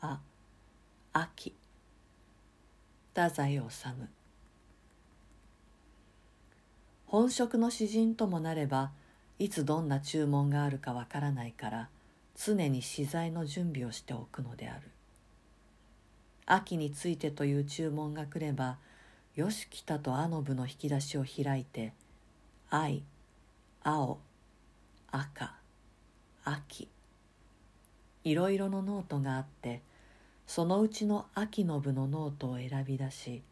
あ秋。太宰治。本職の詩人ともなればいつどんな注文があるかわからないから常に資材の準備をしておくのである。秋についてという注文が来ればよし来たとアノブの引き出しを開いて愛青ア、秋。いろいろのノートがあってそのうちの秋の部のノートを選び出し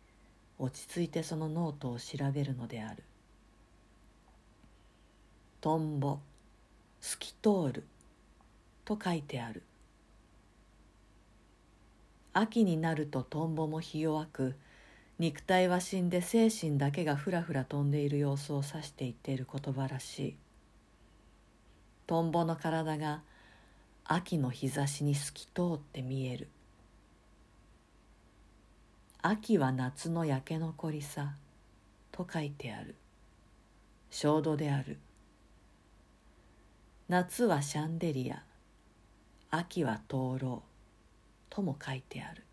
落ち着いてそのノートを調べるのである「トンボ透き通る」と書いてある。秋になるとトンボもひ弱く肉体は死んで精神だけがふらふら飛んでいる様子を指して言っている言葉らしい。トンボの体が秋の日差しに透き通って見える。秋は夏の焼け残りさと書いてある。焦土である。夏はシャンデリア秋は灯籠とも書いてある。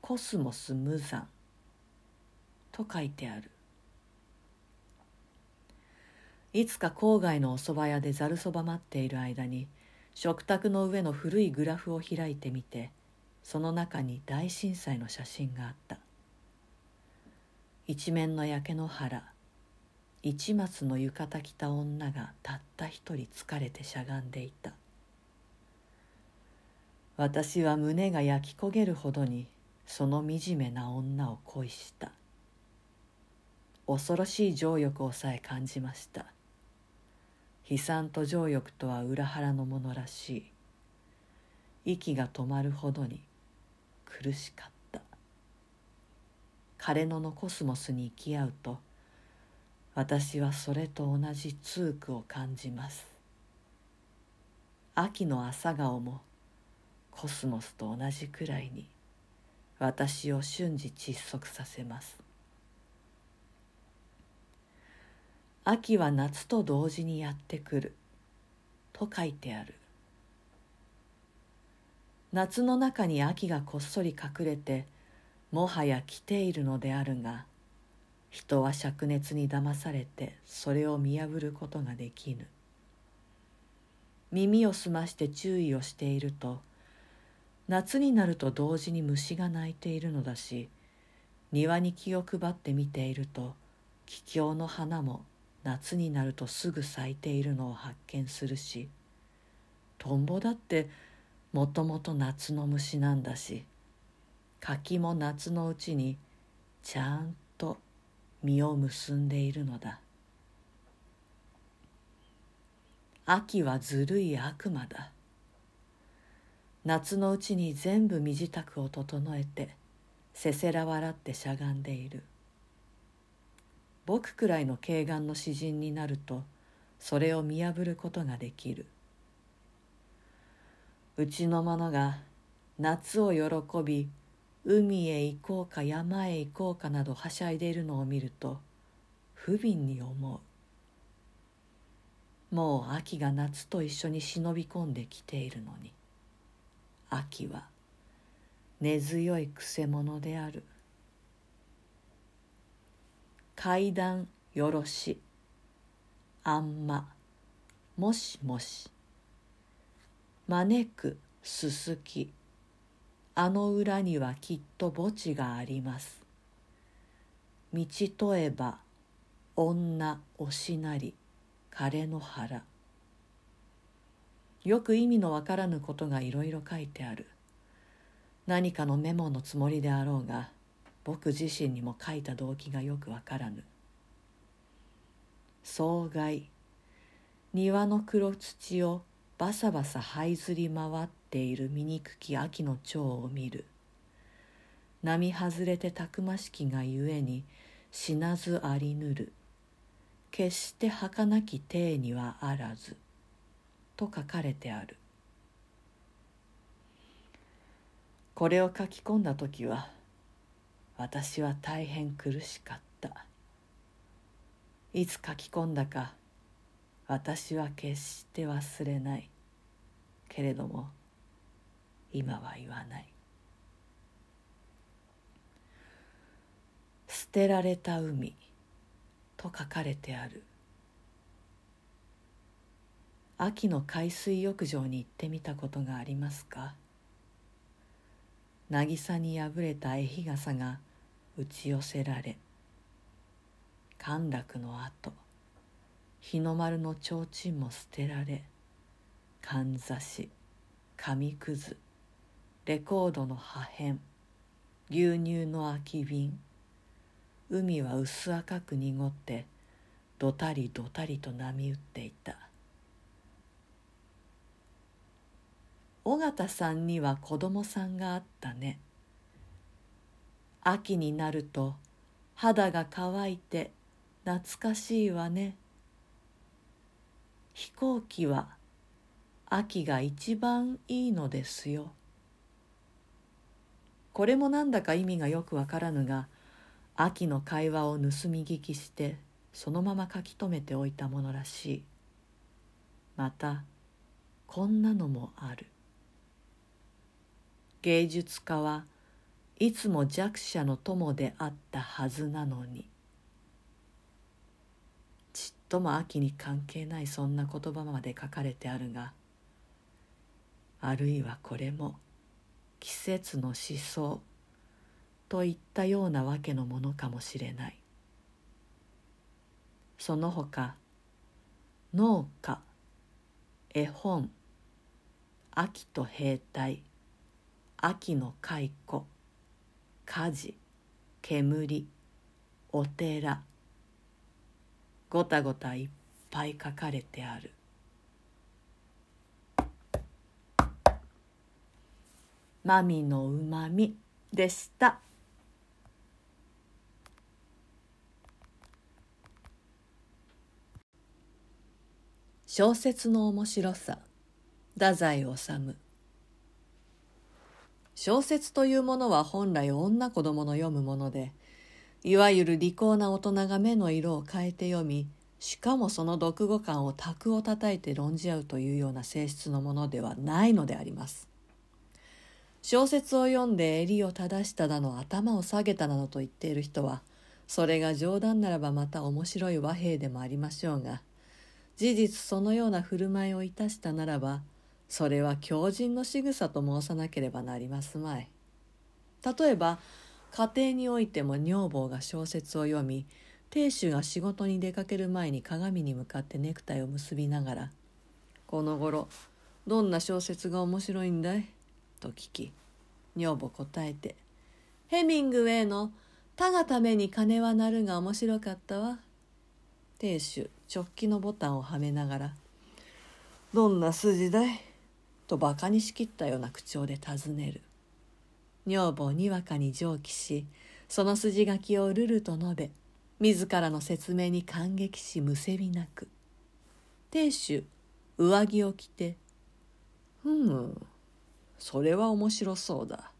コスモス無残と書いてある。いつか郊外のお蕎麦屋でざるそば待っている間に食卓の上の古いグラフを開いてみてその中に大震災の写真があった。一面の焼け野原市松の浴衣着た女がたった一人疲れてしゃがんでいた。私は胸が焼き焦げるほどにその惨めな女を恋した。恐ろしい情欲をさえ感じました。悲惨と情欲とは裏腹のものらしい。息が止まるほどに苦しかった。枯野のコスモスに行き合うと私はそれと同じ痛苦を感じます。秋の朝顔もコスモスと同じくらいに私を瞬時窒息させます。秋は夏と同時にやってくる。と書いてある。夏の中に秋がこっそり隠れてもはや来ているのであるが人は灼熱に騙されてそれを見破ることができぬ。耳を澄まして注意をしていると夏になると同時に虫が鳴いているのだし庭に気を配って見ていると桔梗の花も夏になるとすぐ咲いているのを発見するしトンボだってもともと夏の虫なんだし柿も夏のうちにちゃんと実を結んでいるのだ。秋はずるい悪魔だ。夏のうちに全部身支度を整えてせせら笑ってしゃがんでいる。僕くらいの慶願の詩人になるとそれを見破ることができる。うちの者が夏を喜び海へ行こうか山へ行こうかなどはしゃいでいるのを見ると不憫に思う。もう秋が夏と一緒に忍び込んできているのに秋は根強いくせ者である。階段よろしあんまもしもし招くすすきあの裏にはきっと墓地があります。道とえば女おしなり枯れ野原。よく意味のわからぬことがいろいろ書いてある。何かのメモのつもりであろうが僕自身にも書いた動機がよくわからぬ。草害。庭の黒土をバサバサ這いずり回っている醜き秋の蝶を見る。並外れてたくましきがゆえに死なずありぬる。決して儚き体にはあらず。と書かれてある。これを書き込んだ時は私は大変苦しかった。いつ書き込んだか私は決して忘れない。けれども今は言わない「捨てられた海」と書かれてある。秋の海水浴場に行ってみたことがありますか？渚に破れた絵日傘が打ち寄せられ陥落の後日の丸の提灯も捨てられかんざし紙くずレコードの破片牛乳の空き瓶海は薄赤く濁ってどたりどたりと波打っていた。尾形さんには子供さんがあったね。秋になると肌が乾いて懐かしいわね。飛行機は秋が一番いいのですよ。これもなんだか意味がよくわからぬが秋の会話を盗み聞きしてそのまま書き留めておいたものらしい。またこんなのもある。芸術家はいつも弱者の友であったはずなのに。ちっとも秋に関係ないそんな言葉まで書かれてあるがあるいはこれも季節の思想といったようなわけのものかもしれない。その他農家絵本秋と兵隊秋の蚕火事煙お寺ごたごたいっぱい書かれてある。マミのうまみでした。小説の面白さ太宰治。小説というものは本来女子供の読むものでいわゆる利口な大人が目の色を変えて読みしかもその読後感を卓を叩いて論じ合うというような性質のものではないのであります。小説を読んで襟を正しただの頭を下げたなどと言っている人はそれが冗談ならばまた面白い和平でもありましょうが事実そのような振る舞いをいたしたならばそれは強靭の仕草と申さなければなりますまい。例えば家庭においても女房が小説を読み亭主が仕事に出かける前に鏡に向かってネクタイを結びながら「この頃どんな小説が面白いんだい?」と聞き女房答えて「ヘミングウェイの「他がために金は鳴る」が面白かったわ」亭主直帰のボタンをはめながら「どんな筋だい?」とバカにしきったような口調で尋ねる。女房にわかに上記しその筋書きをルルと述べ自らの説明に感激しむせびなく亭主上着を着て「ふむそれは面白そうだ」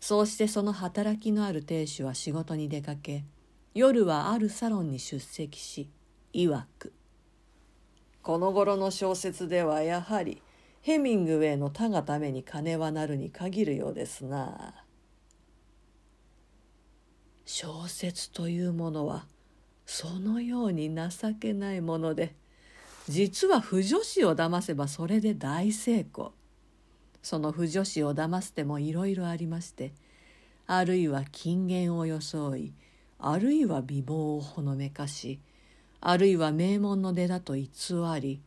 そうしてその働きのある亭主は仕事に出かけ夜はあるサロンに出席し曰く「この頃の小説ではやはりヘミングウェイの他がために金はなるに限るようですな。小説というものはそのように情けないもので実は不女子を騙せばそれで大成功その不女子を騙す手もいろいろありましてあるいは金言を装いあるいは美貌をほのめかしあるいは名門の出だと偽り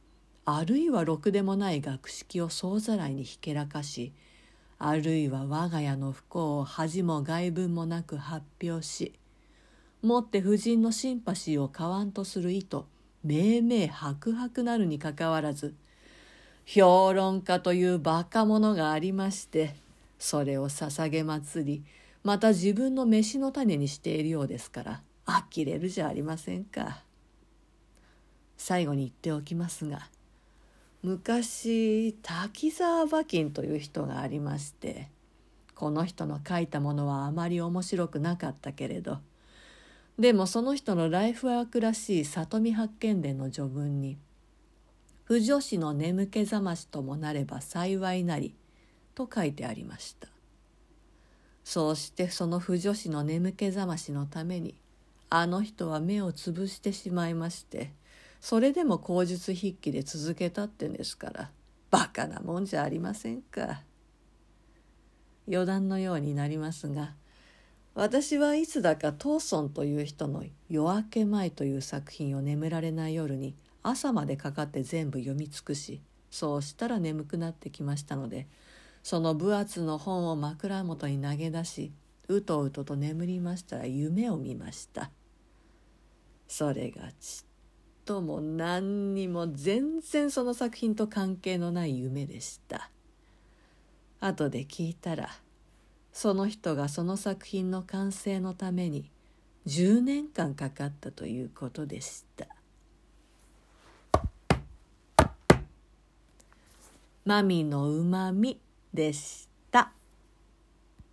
あるいはろくでもない学識を総ざらいにひけらかしあるいは我が家の不幸を恥も外聞もなく発表しもって夫人のシンパシーを買わんとする意図めいめい白々なるにかかわらず評論家というバカ者がありましてそれを捧げ祭りまた自分の飯の種にしているようですから呆れるじゃありませんか。最後に言っておきますが昔滝沢馬琴という人がありましてこの人の書いたものはあまり面白くなかったけれど。でもその人のライフワークらしい里見八犬伝の序文に「不女子の眠気覚ましともなれば幸いなり」と書いてありました。そうしてその不女子の眠気覚ましのためにあの人は目をつぶしてしまいましてそれでも口述筆記で続けたってんですからバカなもんじゃありませんか。余談のようになりますが私はいつだかトーソンという人の「夜明け前」という作品を眠られない夜に朝までかかって全部読み尽くしそうしたら眠くなってきましたのでその分厚の本を枕元に投げ出しうとうとと眠りましたら夢を見ました。それがち。とも何にも全然その作品と関係のない夢でした。後で聞いたらその人がその作品の完成のために10年間かかったということでした。マミのうまみでした。